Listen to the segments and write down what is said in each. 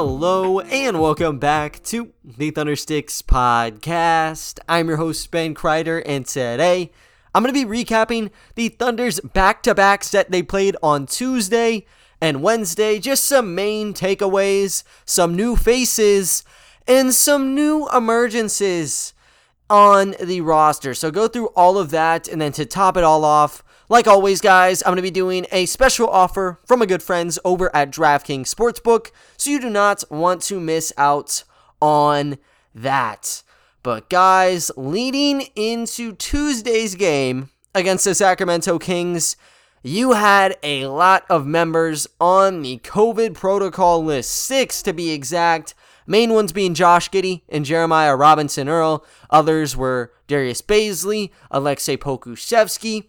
Hello and welcome back to the Thundersticks podcast. I'm your host Ben Kreider, and today I'm going to be recapping the Thunder's back-to-back set they played on Tuesday and Wednesday. Just some main takeaways, some new faces, and some new emergences on the roster. So go through all of that, and then to top it all off, like always, guys, I'm going to be doing a special offer from my good friends over at DraftKings Sportsbook, so you do not want to miss out on that. But, guys, leading into Tuesday's game against the Sacramento Kings, you had a lot of members on the COVID protocol list, six to be exact. Main ones being Josh Giddey and Jeremiah Robinson Earl. Others were Darius Bazley, Alexei Pokusevski,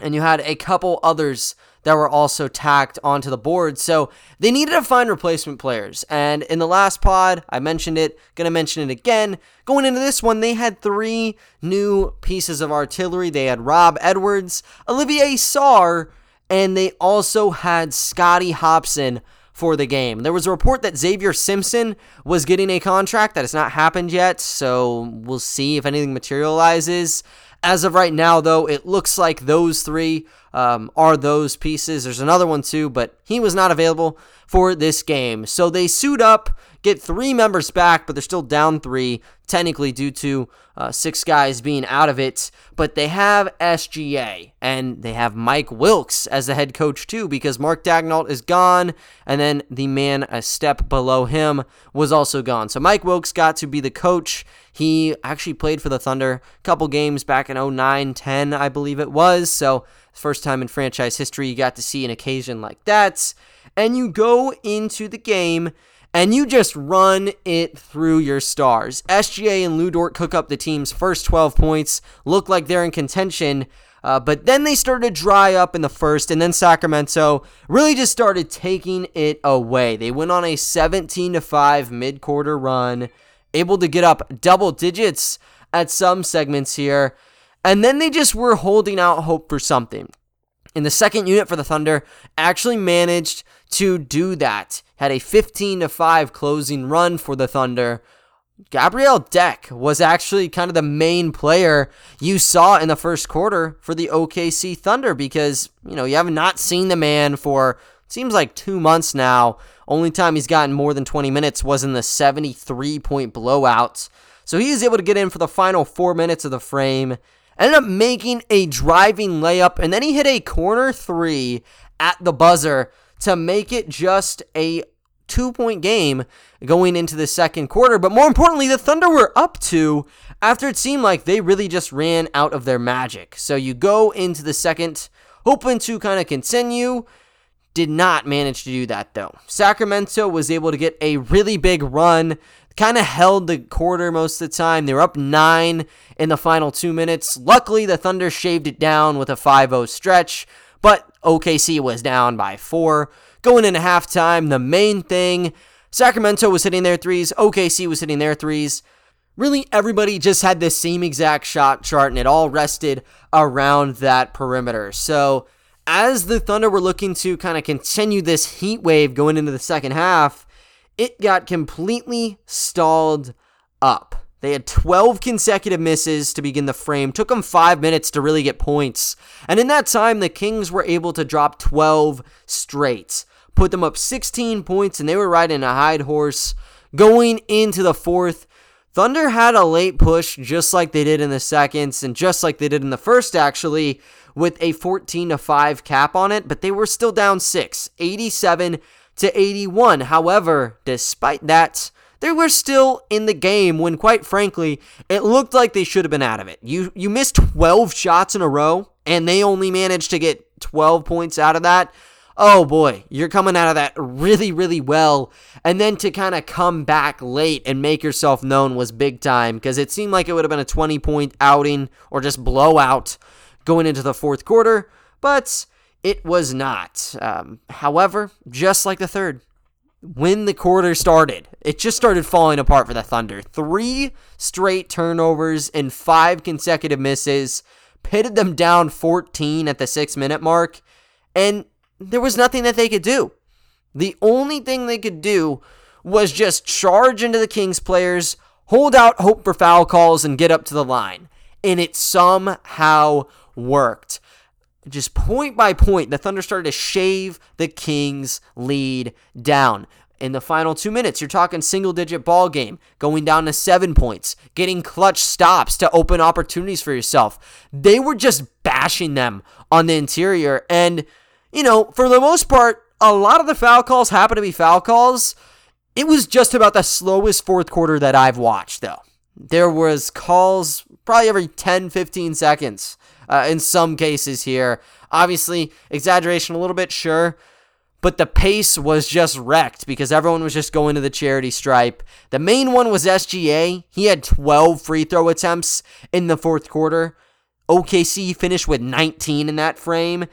and you had a couple others that were also tacked onto the board. So they needed to find replacement players. And in the last pod, I mentioned it, gonna mention it again. Going into this one, they had three new pieces of artillery. They had Rob Edwards, Olivier Sarr, and they also had Scotty Hopson for the game. There was a report that Xavier Simpson was getting a contract that has not happened yet, so we'll see if anything materializes. As of right now, though, it looks like those three um, are those pieces. There's another one too, but he was not available for this game. So they suit up, get three members back, but they're still down three, technically due to uh, six guys being out of it. But they have SGA and they have Mike Wilks as the head coach too, because Mark Daigneault is gone, and then the man a step below him was also gone. So Mike Wilks got to be the coach. He actually played for the Thunder a couple games back in 09 10, I believe it was. So, first time in franchise history you got to see an occasion like that. And you go into the game and you just run it through your stars. SGA and Dort cook up the team's first 12 points, look like they're in contention. Uh, but then they started to dry up in the first, and then Sacramento really just started taking it away. They went on a 17 to 5 mid quarter run able to get up double digits at some segments here. And then they just were holding out hope for something. In the second unit for the Thunder, actually managed to do that. Had a 15 to 5 closing run for the Thunder. Gabriel Deck was actually kind of the main player you saw in the first quarter for the OKC Thunder because, you know, you have not seen the man for seems like 2 months now only time he's gotten more than 20 minutes was in the 73 point blowouts. So he is able to get in for the final four minutes of the frame. Ended up making a driving layup, and then he hit a corner three at the buzzer to make it just a two point game going into the second quarter. But more importantly, the Thunder were up two after it seemed like they really just ran out of their magic. So you go into the second, hoping to kind of continue did not manage to do that though. Sacramento was able to get a really big run, kind of held the quarter most of the time. They were up nine in the final two minutes. Luckily, the Thunder shaved it down with a 5 0 stretch, but OKC was down by four. Going into halftime, the main thing Sacramento was hitting their threes, OKC was hitting their threes. Really, everybody just had the same exact shot chart, and it all rested around that perimeter. So, as the Thunder were looking to kind of continue this heat wave going into the second half, it got completely stalled up. They had 12 consecutive misses to begin the frame. Took them five minutes to really get points. And in that time, the Kings were able to drop 12 straight. Put them up 16 points, and they were riding a hide horse going into the fourth. Thunder had a late push just like they did in the seconds, and just like they did in the first, actually with a 14 to 5 cap on it, but they were still down 6, 87 to 81. However, despite that, they were still in the game when quite frankly, it looked like they should have been out of it. You you missed 12 shots in a row and they only managed to get 12 points out of that. Oh boy, you're coming out of that really, really well. And then to kind of come back late and make yourself known was big time because it seemed like it would have been a 20 point outing or just blowout going into the fourth quarter, but it was not. Um, however, just like the third, when the quarter started, it just started falling apart for the Thunder. Three straight turnovers and five consecutive misses pitted them down 14 at the six minute mark, and there was nothing that they could do. The only thing they could do was just charge into the Kings players, hold out hope for foul calls, and get up to the line. And it somehow worked. Just point by point, the Thunder started to shave the Kings' lead down in the final two minutes. You're talking single digit ball game, going down to seven points, getting clutch stops to open opportunities for yourself. They were just bashing them on the interior. And, you know, for the most part, a lot of the foul calls happen to be foul calls. It was just about the slowest fourth quarter that I've watched, though. There was calls probably every 10, 15 seconds uh, in some cases here. Obviously, exaggeration a little bit, sure but the pace was just wrecked because everyone was just going to the charity stripe. The main one was SGA. He had 12 free throw attempts in the fourth quarter. OKC finished with 19 in that frame,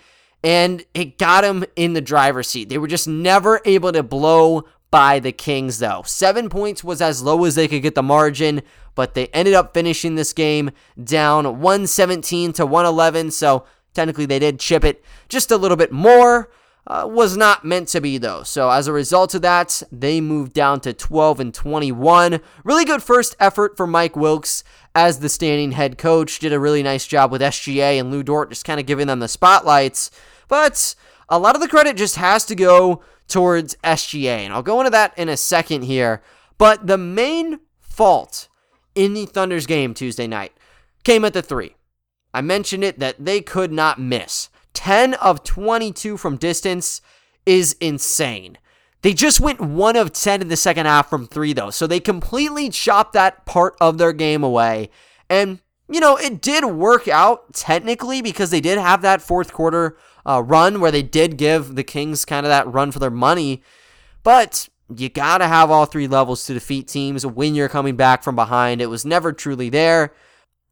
and it got him in the driver's seat. They were just never able to blow by the Kings, though. Seven points was as low as they could get the margin, but they ended up finishing this game down 117 to 111, so technically they did chip it just a little bit more uh, was not meant to be though. So as a result of that, they moved down to 12 and 21. Really good first effort for Mike Wilks as the standing head coach. Did a really nice job with SGA and Lu Dort, just kind of giving them the spotlights. But a lot of the credit just has to go towards SGA, and I'll go into that in a second here. But the main fault in the Thunder's game Tuesday night came at the three. I mentioned it that they could not miss. 10 of 22 from distance is insane. They just went 1 of 10 in the second half from 3 though. So they completely chopped that part of their game away. And you know, it did work out technically because they did have that fourth quarter uh, run where they did give the Kings kind of that run for their money. But you got to have all three levels to defeat teams when you're coming back from behind. It was never truly there.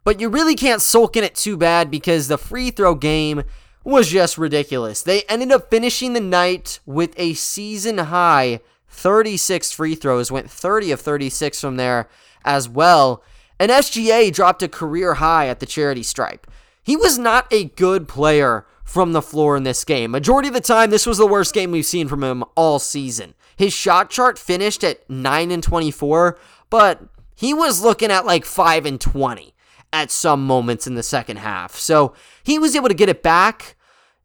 But you really can't sulk in it too bad because the free throw game was just ridiculous. They ended up finishing the night with a season high 36 free throws, went 30 of 36 from there as well. And SGA dropped a career high at the charity stripe. He was not a good player from the floor in this game. Majority of the time, this was the worst game we've seen from him all season. His shot chart finished at 9 and 24, but he was looking at like 5 and 20 at some moments in the second half. So he was able to get it back,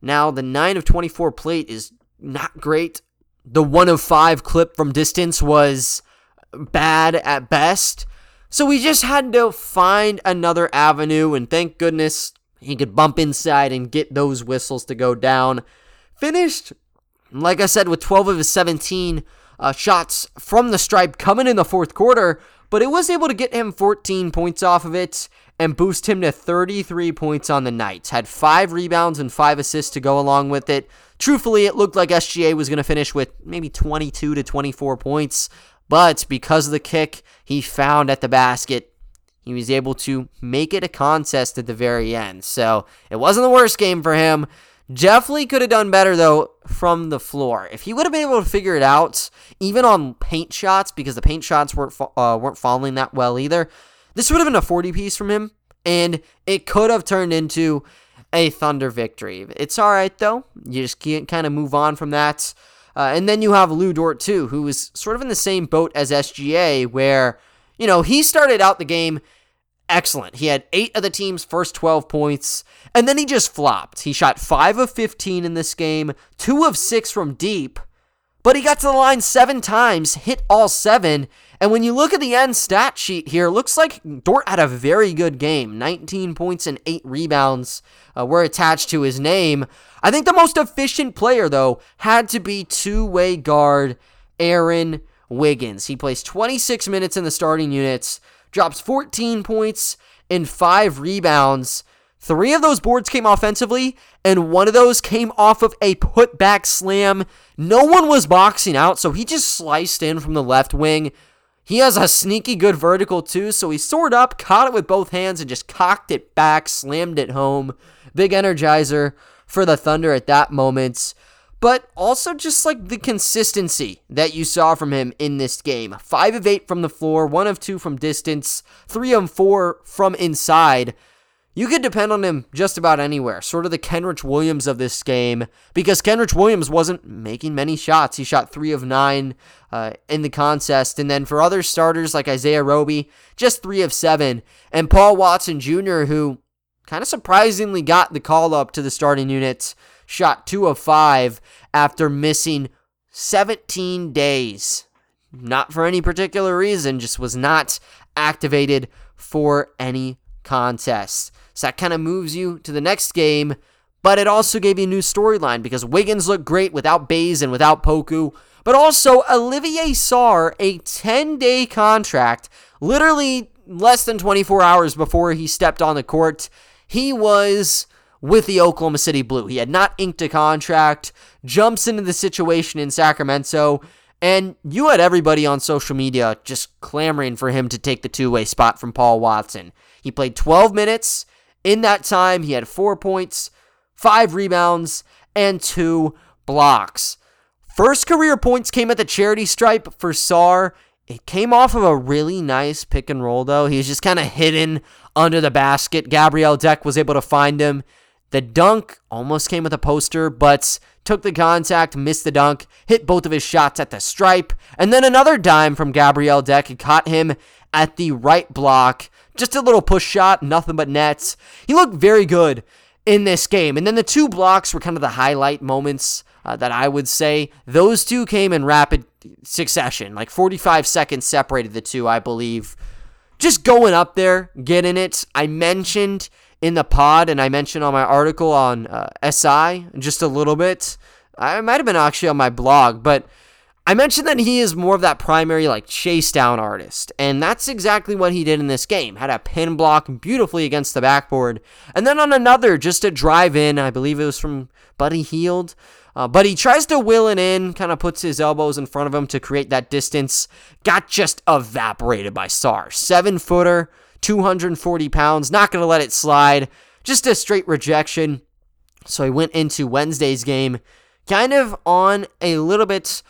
now, the 9 of 24 plate is not great. The 1 of 5 clip from distance was bad at best. So we just had to find another avenue, and thank goodness he could bump inside and get those whistles to go down. Finished, like I said, with 12 of his 17 uh, shots from the stripe coming in the fourth quarter, but it was able to get him 14 points off of it and boost him to 33 points on the night. Had five rebounds and five assists to go along with it. Truthfully, it looked like SGA was going to finish with maybe 22 to 24 points, but because of the kick he found at the basket, he was able to make it a contest at the very end. So it wasn't the worst game for him. Jeff Lee could have done better though from the floor. If he would have been able to figure it out, even on paint shots, because the paint shots weren't uh, weren't falling that well either. This would have been a 40 piece from him, and it could have turned into a Thunder victory. It's all right, though. You just can't kind of move on from that. Uh, and then you have Lu Dort, too, who was sort of in the same boat as SGA, where, you know, he started out the game excellent. He had eight of the team's first 12 points, and then he just flopped. He shot five of 15 in this game, two of six from deep, but he got to the line seven times, hit all seven, and when you look at the end stat sheet here, looks like Dort had a very good game. 19 points and 8 rebounds uh, were attached to his name. I think the most efficient player, though, had to be two way guard Aaron Wiggins. He plays 26 minutes in the starting units, drops 14 points and 5 rebounds. Three of those boards came offensively, and one of those came off of a putback slam. No one was boxing out, so he just sliced in from the left wing he has a sneaky good vertical too, so he soared up, caught it with both hands, and just cocked it back, slammed it home. Big energizer for the Thunder at that moment. But also just like the consistency that you saw from him in this game. 5 of 8 from the floor, 1 of 2 from distance, 3 of 4 from inside. you could depend on him just about anywhere. Sort of the Kenrich Williams of this game, because Kenrich Williams wasn't making many shots. He shot three of nine uh, in the contest. And then for other starters like Isaiah Roby, just three of seven. And Paul Watson Jr., who kind of surprisingly got the call up to the starting unit, shot two of five after missing 17 days. Not for any particular reason, just was not activated for any contest. So that kind of moves you to the next game, but it also gave you a new storyline because Wiggins looked great without Bays and without Poku, but also Olivier Sarr, a 10 day contract, literally less than 24 hours before he stepped on the court. He was with the Oklahoma City Blue. He had not inked a contract, jumps into the situation in Sacramento, and you had everybody on social media just clamoring for him to take the two way spot from Paul Watson. He played 12 minutes. In that time, he had four points, five rebounds, and two blocks. First career points came at the charity stripe for Sarr. It came off of a really nice pick and roll, though. He was just kind of hidden under the basket. Gabriel Deck was able to find him. The dunk almost came with a poster, but took the contact, missed the dunk, hit both of his shots at the stripe, and then another dime from Gabriel Deck and caught him at the right block just a little push shot, nothing but nets. He looked very good in this game. And then the two blocks were kind of the highlight moments uh, that I would say. Those two came in rapid succession, like 45 seconds separated the two, I believe. Just going up there, getting it. I mentioned in the pod, and I mentioned on my article on uh, SI just a little bit. I might have been actually on my blog, but I mentioned that he is more of that primary like chase down artist, and that's exactly what he did in this game. Had a pin block beautifully against the backboard, and then on another just a drive in. I believe it was from Buddy Hield. Uh, but he tries to will it in, kind of puts his elbows in front of him to create that distance. Got just evaporated by Sarr. Seven footer, 240 pounds, not going to let it slide. Just a straight rejection. So he went into Wednesday's game kind of on a little bit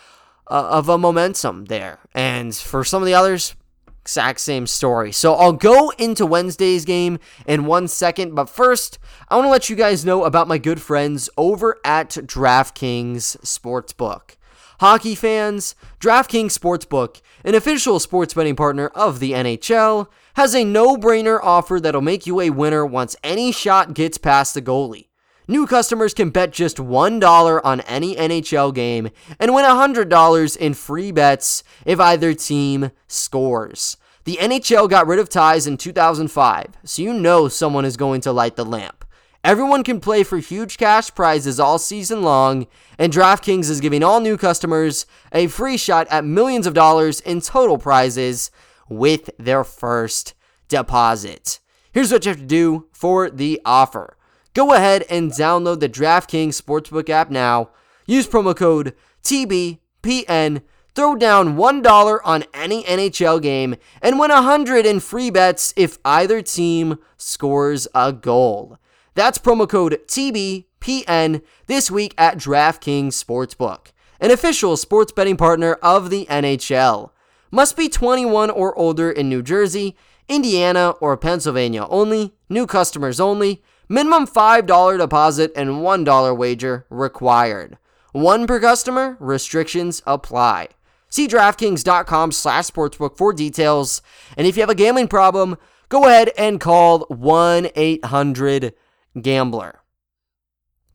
uh, of a momentum there. And for some of the others, exact same story. So I'll go into Wednesday's game in one second, but first, I want to let you guys know about my good friends over at DraftKings Sportsbook. Hockey fans, DraftKings Sportsbook, an official sports betting partner of the NHL, has a no brainer offer that'll make you a winner once any shot gets past the goalie. New customers can bet just $1 on any NHL game and win $100 in free bets if either team scores. The NHL got rid of ties in 2005, so you know someone is going to light the lamp. Everyone can play for huge cash prizes all season long, and DraftKings is giving all new customers a free shot at millions of dollars in total prizes with their first deposit. Here's what you have to do for the offer. Go ahead and download the DraftKings Sportsbook app now. Use promo code TBPN. Throw down $1 on any NHL game and win 100 in free bets if either team scores a goal. That's promo code TBPN this week at DraftKings Sportsbook, an official sports betting partner of the NHL. Must be 21 or older in New Jersey, Indiana, or Pennsylvania only. New customers only. Minimum $5 deposit and $1 wager required. One per customer, restrictions apply. See DraftKings.com slash sportsbook for details. And if you have a gambling problem, go ahead and call 1 800 Gambler.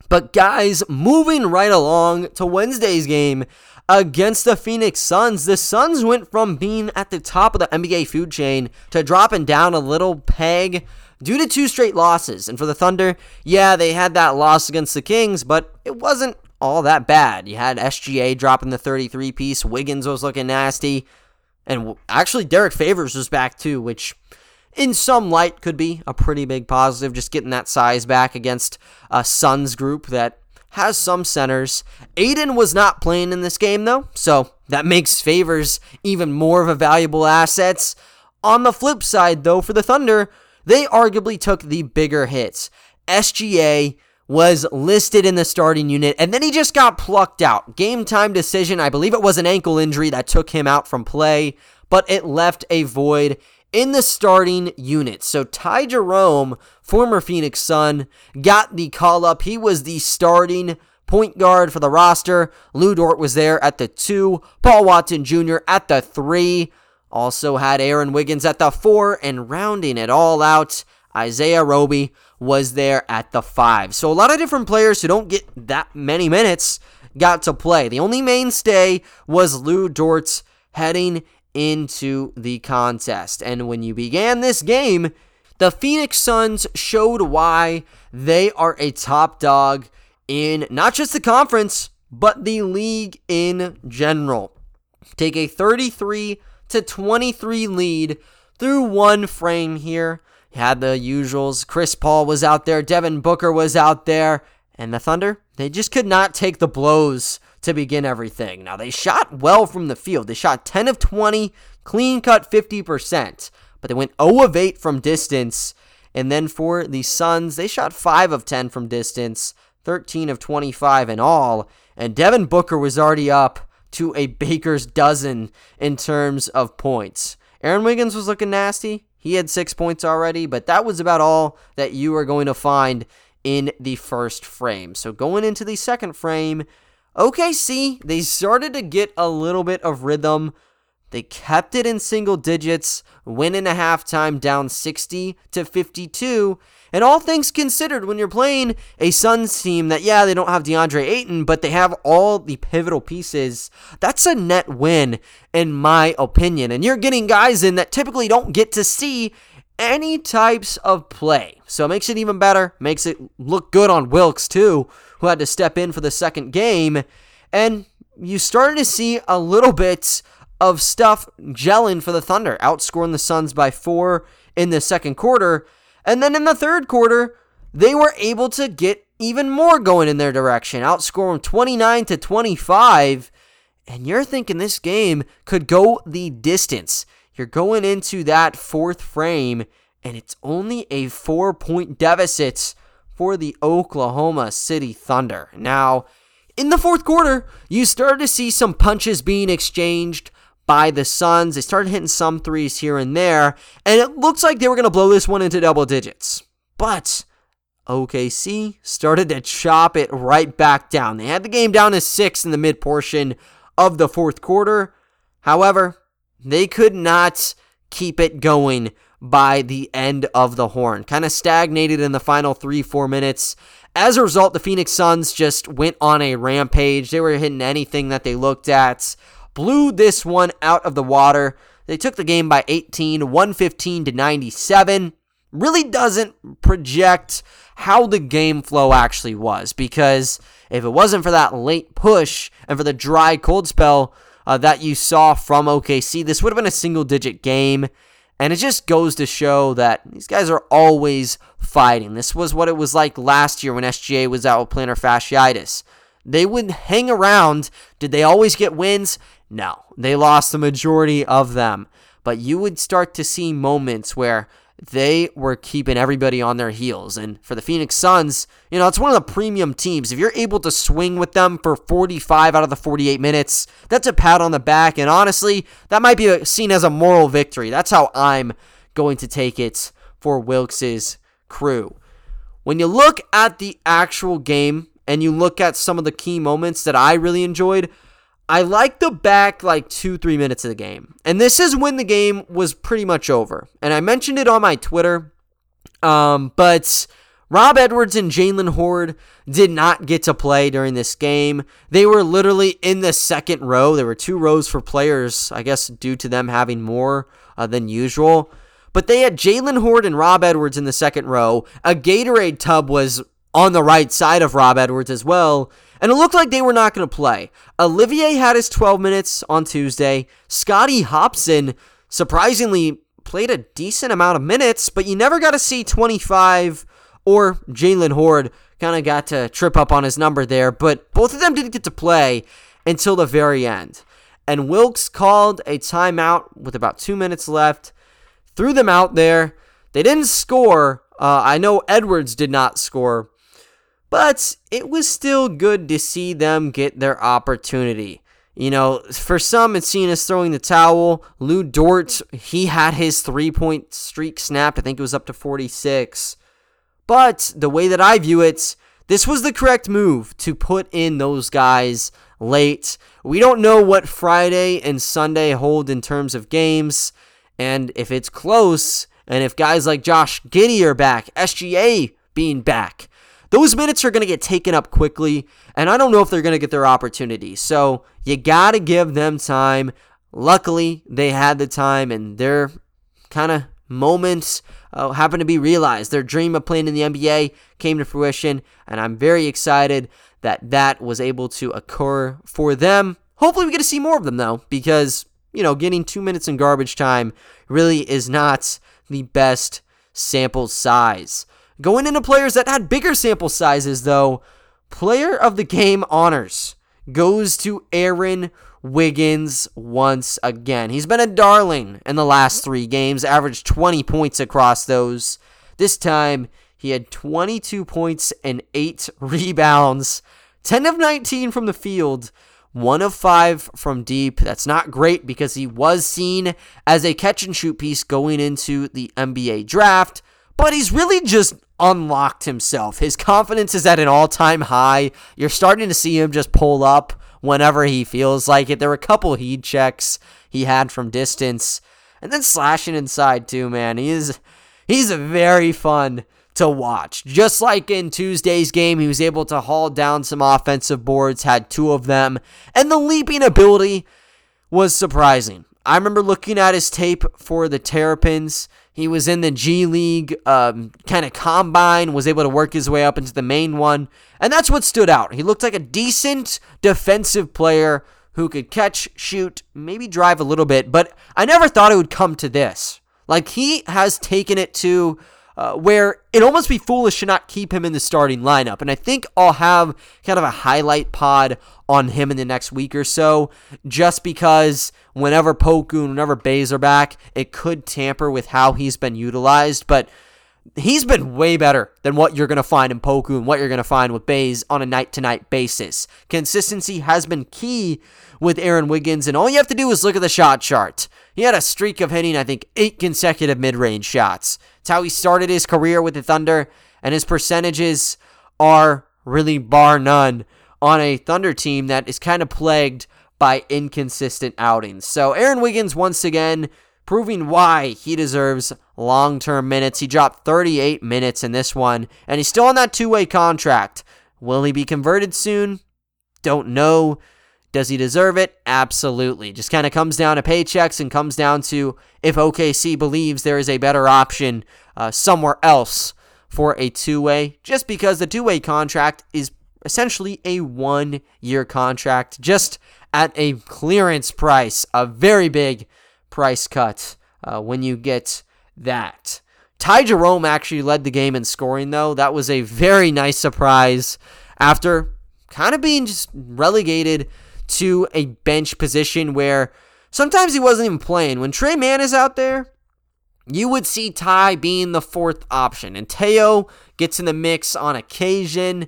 But guys, moving right along to Wednesday's game against the Phoenix Suns, the Suns went from being at the top of the NBA food chain to dropping down a little peg due to two straight losses. And for the Thunder, yeah, they had that loss against the Kings, but it wasn't all that bad. You had SGA dropping the 33 piece, Wiggins was looking nasty, and actually Derrick Favors was back too, which in some light could be a pretty big positive, just getting that size back against a Suns group that has some centers. Ayton was not playing in this game though, so that makes Favors even more of a valuable asset. On the flip side though, for the Thunder, they arguably took the bigger hits. SGA was listed in the starting unit, and then he just got plucked out. Game time decision. I believe it was an ankle injury that took him out from play, but it left a void in the starting unit. So Ty Jerome, former Phoenix Sun, got the call up. He was the starting point guard for the roster. Lu Dort was there at the two. Paul Watson Jr. at the three. Also had Aaron Wiggins at the four. And rounding it all out, Isaiah Roby was there at the five. So a lot of different players who don't get that many minutes got to play. The only mainstay was Lu Dort's heading into the contest. And when you began this game, the Phoenix Suns showed why they are a top dog in not just the conference, but the league in general. Take a 33 to 23 lead through one frame here. Had the usuals. Chris Paul was out there, Devin Booker was out there, and the Thunder, they just could not take the blows to begin everything. Now, they shot well from the field. They shot 10 of 20, clean cut 50%, but they went 0 of 8 from distance. And then for the Suns, they shot 5 of 10 from distance, 13 of 25 in all. And Devin Booker was already up to a baker's dozen in terms of points. Aaron Wiggins was looking nasty. He had six points already, but that was about all that you were going to find in the first frame. So going into the second frame, OKC, they started to get a little bit of rhythm. They kept it in single digits, win in a halftime down 60 to 52. And all things considered, when you're playing a Suns team that, yeah, they don't have DeAndre Ayton, but they have all the pivotal pieces, that's a net win, in my opinion. And you're getting guys in that typically don't get to see any types of play. So it makes it even better, makes it look good on Wilks, too, who had to step in for the second game. And you started to see a little bit of stuff gelling for the Thunder, outscoring the Suns by four in the second quarter. And then in the third quarter, they were able to get even more going in their direction, outscoring 29 to 25. And you're thinking this game could go the distance. You're going into that fourth frame, and it's only a four point deficit for the Oklahoma City Thunder. Now, in the fourth quarter, you started to see some punches being exchanged by the Suns. They started hitting some threes here and there, and it looks like they were going to blow this one into double digits. But OKC started to chop it right back down. They had the game down to six in the mid portion of the fourth quarter. However, they could not keep it going by the end of the horn. Kind of stagnated in the final three, four minutes. As a result, the Phoenix Suns just went on a rampage. They were hitting anything that they looked at blew this one out of the water. They took the game by 18, 115 to 97. Really doesn't project how the game flow actually was because if it wasn't for that late push and for the dry cold spell uh, that you saw from OKC, this would have been a single digit game. And it just goes to show that these guys are always fighting. This was what it was like last year when SGA was out with plantar fasciitis. They would hang around. Did they always get wins? No, they lost the majority of them. But you would start to see moments where they were keeping everybody on their heels. And for the Phoenix Suns, you know, it's one of the premium teams. If you're able to swing with them for 45 out of the 48 minutes, that's a pat on the back. And honestly, that might be seen as a moral victory. That's how I'm going to take it for Wilks's crew. When you look at the actual game and you look at some of the key moments that I really enjoyed, I like the back like two, three minutes of the game. And this is when the game was pretty much over. And I mentioned it on my Twitter. Um, but Rob Edwards and Jalen Hoard did not get to play during this game. They were literally in the second row. There were two rows for players, I guess, due to them having more uh, than usual. But they had Jalen Hoard and Rob Edwards in the second row. A Gatorade tub was on the right side of Rob Edwards as well. And it looked like they were not going to play. Olivier had his 12 minutes on Tuesday. Scotty Hopson surprisingly played a decent amount of minutes, but you never got to see 25 or Jalen Hoard kind of got to trip up on his number there, but both of them didn't get to play until the very end. And Wilks called a timeout with about two minutes left, threw them out there. They didn't score. Uh, I know Edwards did not score, but it was still good to see them get their opportunity. You know, for some, it's seen as throwing the towel. Lu Dort, he had his three point streak snapped. I think it was up to 46. But the way that I view it, this was the correct move to put in those guys late. We don't know what Friday and Sunday hold in terms of games. And if it's close, and if guys like Josh Giddey are back, SGA being back, those minutes are going to get taken up quickly, and I don't know if they're going to get their opportunity. So you got to give them time. Luckily, they had the time, and their kind of moments uh, happened to be realized. Their dream of playing in the NBA came to fruition, and I'm very excited that that was able to occur for them. Hopefully, we get to see more of them, though, because, you know, getting two minutes in garbage time really is not the best sample size. Going into players that had bigger sample sizes, though, player of the game honors goes to Aaron Wiggins once again. He's been a darling in the last three games, averaged 20 points across those. This time, he had 22 points and 8 rebounds, 10 of 19 from the field, 1 of 5 from deep. That's not great because he was seen as a catch and shoot piece going into the NBA draft, but he's really just unlocked himself. His confidence is at an all time high. You're starting to see him just pull up whenever he feels like it. There were a couple heat checks he had from distance. And then slashing inside too, man. He's he's very fun to watch. Just like in Tuesday's game, he was able to haul down some offensive boards, had two of them, and the leaping ability was surprising. I remember looking at his tape for the Terrapins. He was in the G League um, kind of combine, was able to work his way up into the main one, and that's what stood out. He looked like a decent defensive player who could catch, shoot, maybe drive a little bit, but I never thought it would come to this. Like, he has taken it to uh, where it almost be foolish to not keep him in the starting lineup. And I think I'll have kind of a highlight pod on him in the next week or so, just because whenever Poku and whenever Bays are back, it could tamper with how he's been utilized. But he's been way better than what you're going to find in Poku and what you're going to find with Bays on a night to night basis. Consistency has been key with Aaron Wiggins, and all you have to do is look at the shot chart. He had a streak of hitting, I think, eight consecutive mid range shots. It's how he started his career with the Thunder, and his percentages are really bar none on a Thunder team that is kind of plagued by inconsistent outings. So Aaron Wiggins once again proving why he deserves long-term minutes. He dropped 38 minutes in this one and he's still on that two-way contract. Will he be converted soon? Don't know. Does he deserve it? Absolutely. Just kind of comes down to paychecks and comes down to if OKC believes there is a better option uh, somewhere else for a two way, just because the two way contract is essentially a one year contract, just at a clearance price, a very big price cut uh, when you get that. Ty Jerome actually led the game in scoring, though. That was a very nice surprise after kind of being just relegated to a bench position where sometimes he wasn't even playing. When Tre Mann is out there, you would see Ty being the fourth option. And Teo gets in the mix on occasion.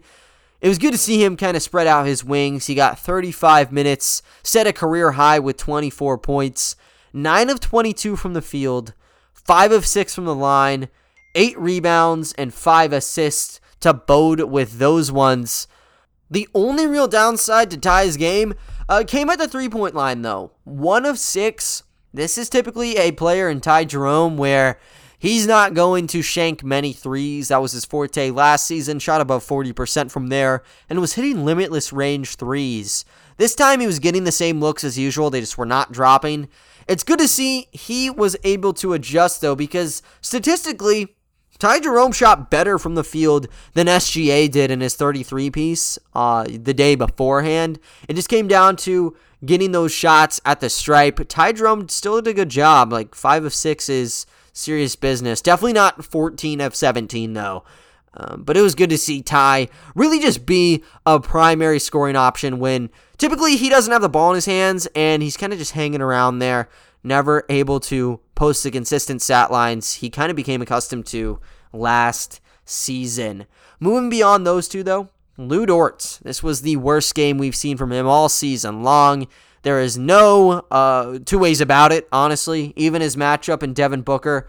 It was good to see him kind of spread out his wings. He got 35 minutes, set a career high with 24 points, 9 of 22 from the field, 5 of 6 from the line, 8 rebounds, and 5 assists to bode with those ones. The only real downside to Ty's game uh, came at the three point line, though. One of six. This is typically a player in Ty Jerome where he's not going to shank many threes. That was his forte last season, shot above 40% from there, and was hitting limitless range threes. This time he was getting the same looks as usual, they just were not dropping. It's good to see he was able to adjust, though, because statistically, Ty Jerome shot better from the field than SGA did in his 33 piece uh, the day beforehand. It just came down to getting those shots at the stripe. Ty Jerome still did a good job. Like 5 of 6 is serious business. Definitely not 14 of 17, though. Um, but it was good to see Ty really just be a primary scoring option when typically he doesn't have the ball in his hands and he's kind of just hanging around there never able to post the consistent stat lines he kind of became accustomed to last season. Moving beyond those two, though, Lu Dort. This was the worst game we've seen from him all season long. There is no uh, two ways about it, honestly. Even his matchup in Devin Booker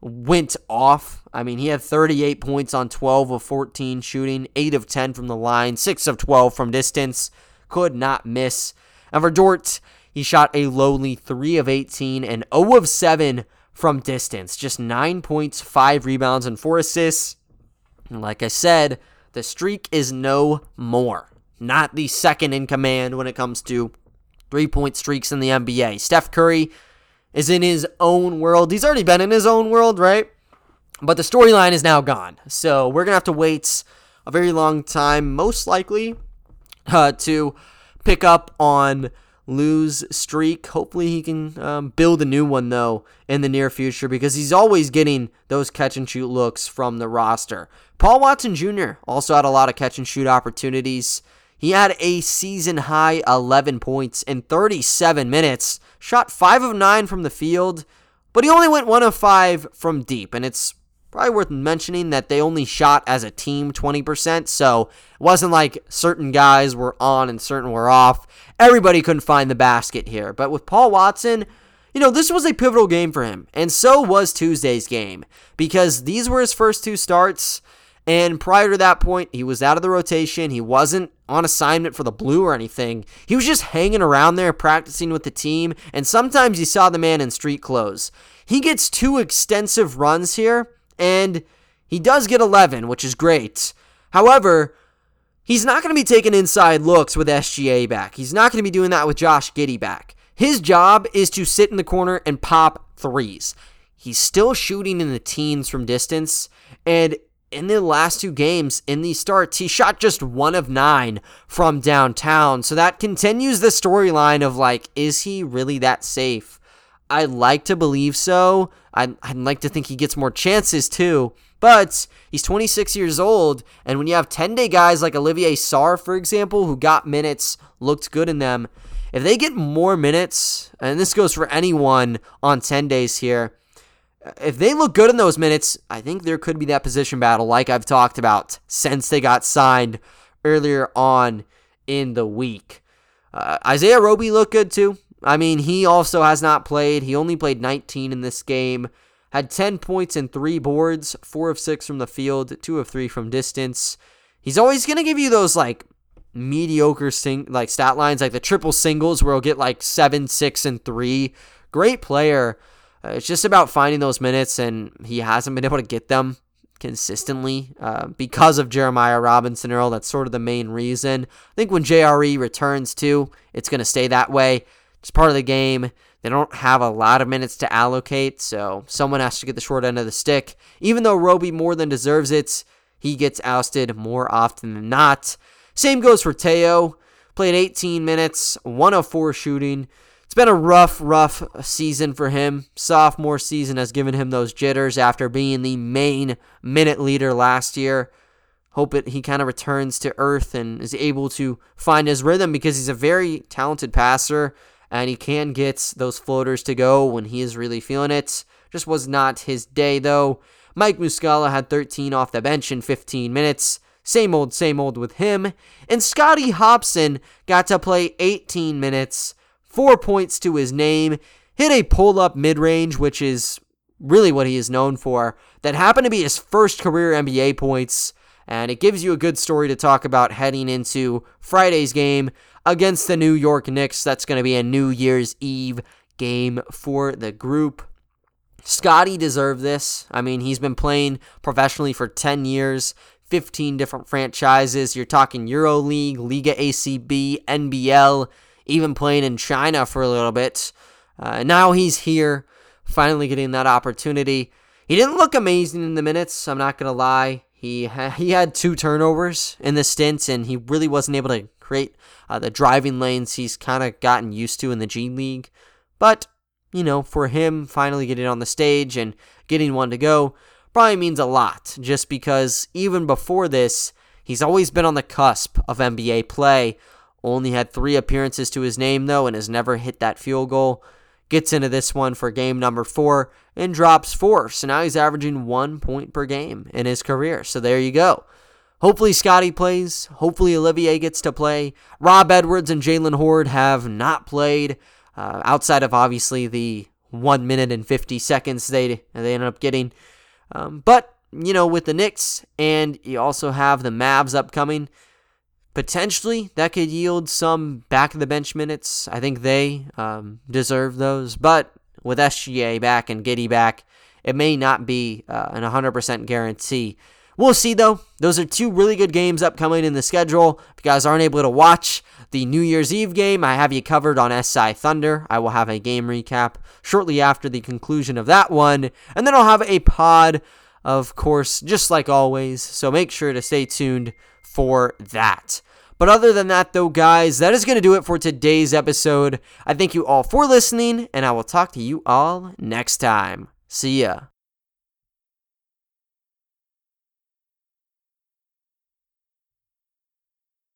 went off. I mean, he had 38 points on 12 of 14 shooting, 8 of 10 from the line, 6 of 12 from distance. Could not miss. And for Dort, he shot a lowly 3 of 18 and 0 of 7 from distance. Just 9 points, 5 rebounds, and 4 assists. And like I said, the streak is no more. Not the second in command when it comes to three point streaks in the NBA. Steph Curry is in his own world. He's already been in his own world, right? But the storyline is now gone. So we're going to have to wait a very long time, most likely, uh, to pick up on Lu's streak. Hopefully, he can um, build a new one, though, in the near future because he's always getting those catch and shoot looks from the roster. Paul Watson Jr. also had a lot of catch and shoot opportunities. He had a season high 11 points in 37 minutes, shot 5 of 9 from the field, but he only went 1 of 5 from deep. And it's probably worth mentioning that they only shot as a team 20%, so it wasn't like certain guys were on and certain were off. Everybody couldn't find the basket here. But with Paul Watson, you know, this was a pivotal game for him, and so was Tuesday's game, because these were his first two starts. And prior to that point, he was out of the rotation. He wasn't on assignment for the blue or anything. He was just hanging around there practicing with the team, and sometimes you saw the man in street clothes. He gets two extensive runs here, and he does get 11, which is great. However, he's not going to be taking inside looks with SGA back. He's not going to be doing that with Josh Giddey back. His job is to sit in the corner and pop threes. He's still shooting in the teens from distance, and in the last two games in these starts, he shot just one of nine from downtown. So that continues the storyline of like, is he really that safe? I'd like to believe so. I'd, I'd like to think he gets more chances too. But he's 26 years old, and when you have 10 day guys like Olivier Sarr, for example, who got minutes, looked good in them, if they get more minutes, and this goes for anyone on 10 days here, if they look good in those minutes, I think there could be that position battle, like I've talked about since they got signed earlier on in the week. Uh, Isaiah Roby looked good too. I mean, he also has not played. He only played 19 in this game. Had 10 points and 3 boards, 4 of 6 from the field, 2 of 3 from distance. He's always going to give you those like mediocre sing like stat lines like the triple singles where he'll get like 7, 6 and 3. Great player. Uh, it's just about finding those minutes, and he hasn't been able to get them consistently uh, because of Jeremiah Robinson Earl. That's sort of the main reason. I think when JRE returns too, it's going to stay that way. It's part of the game. They don't have a lot of minutes to allocate, so someone has to get the short end of the stick. Even though Roby more than deserves it, he gets ousted more often than not. Same goes for Teo. Played 18 minutes, 104 shooting, it's been a rough, rough season for him. Sophomore season has given him those jitters after being the main minute leader last year. Hope it he kind of returns to earth and is able to find his rhythm because he's a very talented passer and he can get those floaters to go when he is really feeling it. Just was not his day though. Mike Muscala had 13 off the bench in 15 minutes. Same old, same old with him. And Scotty Hopson got to play 18 minutes four points to his name, hit a pull up mid range, which is really what he is known for. That happened to be his first career NBA points, and it gives you a good story to talk about heading into Friday's game against the New York Knicks. That's going to be a New Year's Eve game for the group. Scotty deserved this. I mean, he's been playing professionally for 10 years, 15 different franchises. You're talking EuroLeague, Liga ACB, NBL even playing in China for a little bit. Uh, now he's here, finally getting that opportunity. He didn't look amazing in the minutes. I'm not gonna lie. He ha- he had two turnovers in the stint, and he really wasn't able to create uh, the driving lanes he's kind of gotten used to in the G League. But you know, for him finally getting on the stage and getting one to go probably means a lot. Just because even before this, he's always been on the cusp of NBA play. Only had three appearances to his name, though, and has never hit that field goal. Gets into this one for game number four and drops four. So now he's averaging one point per game in his career. So there you go. Hopefully, Scotty plays. Hopefully, Olivier gets to play. Rob Edwards and Jalen Hoard have not played, uh, outside of obviously the one minute and 50 seconds they, they ended up getting. Um, but, you know, with the Knicks and you also have the Mavs upcoming, potentially that could yield some back of the bench minutes. I think they um, deserve those. But with SGA back and Giddey back, it may not be uh, an 100% guarantee. We'll see though. Those are two really good games upcoming in the schedule. If you guys aren't able to watch the New Year's Eve game, I have you covered on SI Thunder. I will have a game recap shortly after the conclusion of that one. And then I'll have a pod, of course, just like always. So make sure to stay tuned for that. But other than that, though, guys, that is going to do it for today's episode. I thank you all for listening, and I will talk to you all next time. See ya.